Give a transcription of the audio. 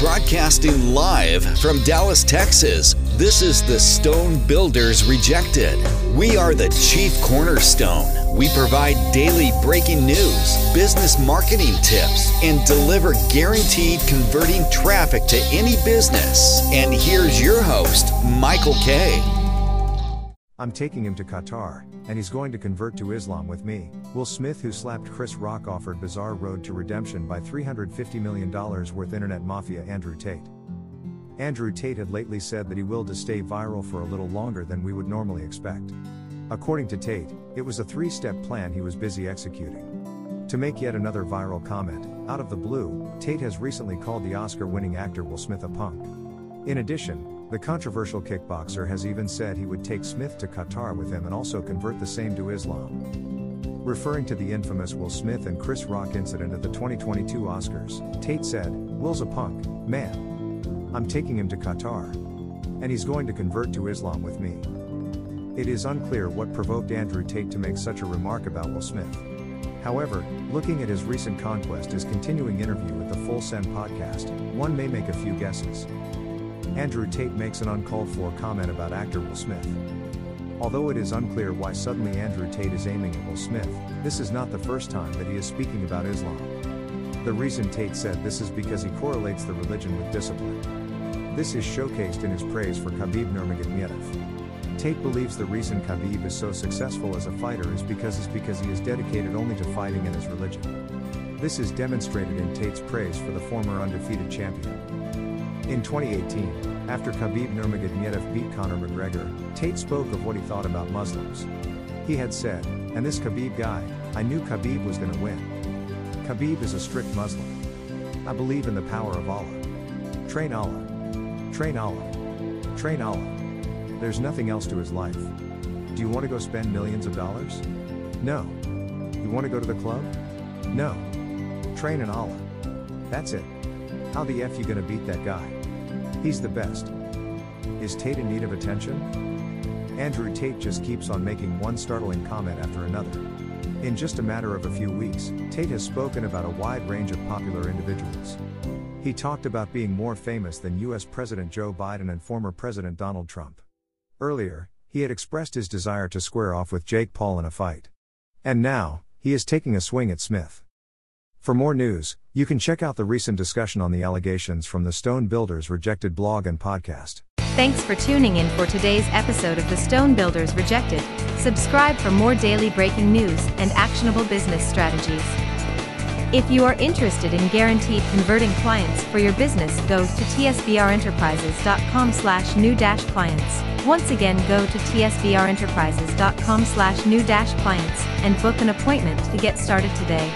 Broadcasting live from Dallas, Texas, this is the Stone Builders Rejected. We are the chief cornerstone. We provide daily breaking news, business marketing tips, and deliver guaranteed converting traffic to any business. And here's your host, Michael Kay. I'm taking him to Qatar, and he's going to convert to Islam with me. Will Smith, who slapped Chris Rock, offered bizarre road to redemption by $350 million worth internet mafia Andrew Tate. Andrew Tate had lately said that he willed to stay viral for a little longer than we would normally expect. According to Tate, it was a three step plan he was busy executing. To make yet another viral comment, out of the blue, Tate has recently called the Oscar winning actor Will Smith a punk. In addition, the controversial kickboxer has even said he would take Smith to Qatar with him and also convert the same to Islam. Referring to the infamous Will Smith and Chris Rock incident at the 2022 Oscars, Tate said, Will's a punk, man. I'm taking him to Qatar. And he's going to convert to Islam with me. It is unclear what provoked Andrew Tate to make such a remark about Will Smith. However, looking at his recent conquest, his continuing interview with the Full Send podcast, one may make a few guesses. Andrew Tate makes an uncalled for comment about actor Will Smith. Although it is unclear why suddenly Andrew Tate is aiming at Will Smith, this is not the first time that he is speaking about Islam. The reason Tate said this is because he correlates the religion with discipline. This is showcased in his praise for Khabib Nurmagomedov. Tate believes the reason Khabib is so successful as a fighter is because is because he is dedicated only to fighting and his religion. This is demonstrated in Tate's praise for the former undefeated champion. In 2018, after Khabib Nurmagomedov beat Conor McGregor, Tate spoke of what he thought about Muslims. He had said, and this Khabib guy, I knew Khabib was gonna win. Khabib is a strict Muslim. I believe in the power of Allah. Train Allah. Train Allah. Train Allah. There's nothing else to his life. Do you want to go spend millions of dollars? No. You want to go to the club? No. Train in Allah. That's it. How the F you gonna beat that guy? He's the best. Is Tate in need of attention? Andrew Tate just keeps on making one startling comment after another. In just a matter of a few weeks, Tate has spoken about a wide range of popular individuals. He talked about being more famous than US President Joe Biden and former President Donald Trump. Earlier, he had expressed his desire to square off with Jake Paul in a fight. And now, he is taking a swing at Smith. For more news, you can check out the recent discussion on the allegations from the Stone Builders Rejected blog and podcast. Thanks for tuning in for today's episode of the Stone Builders Rejected. Subscribe for more daily breaking news and actionable business strategies. If you are interested in guaranteed converting clients for your business, go to tsbrenterprises.com slash new dash clients. Once again, go to tsbrenterprises.com slash new dash clients and book an appointment to get started today.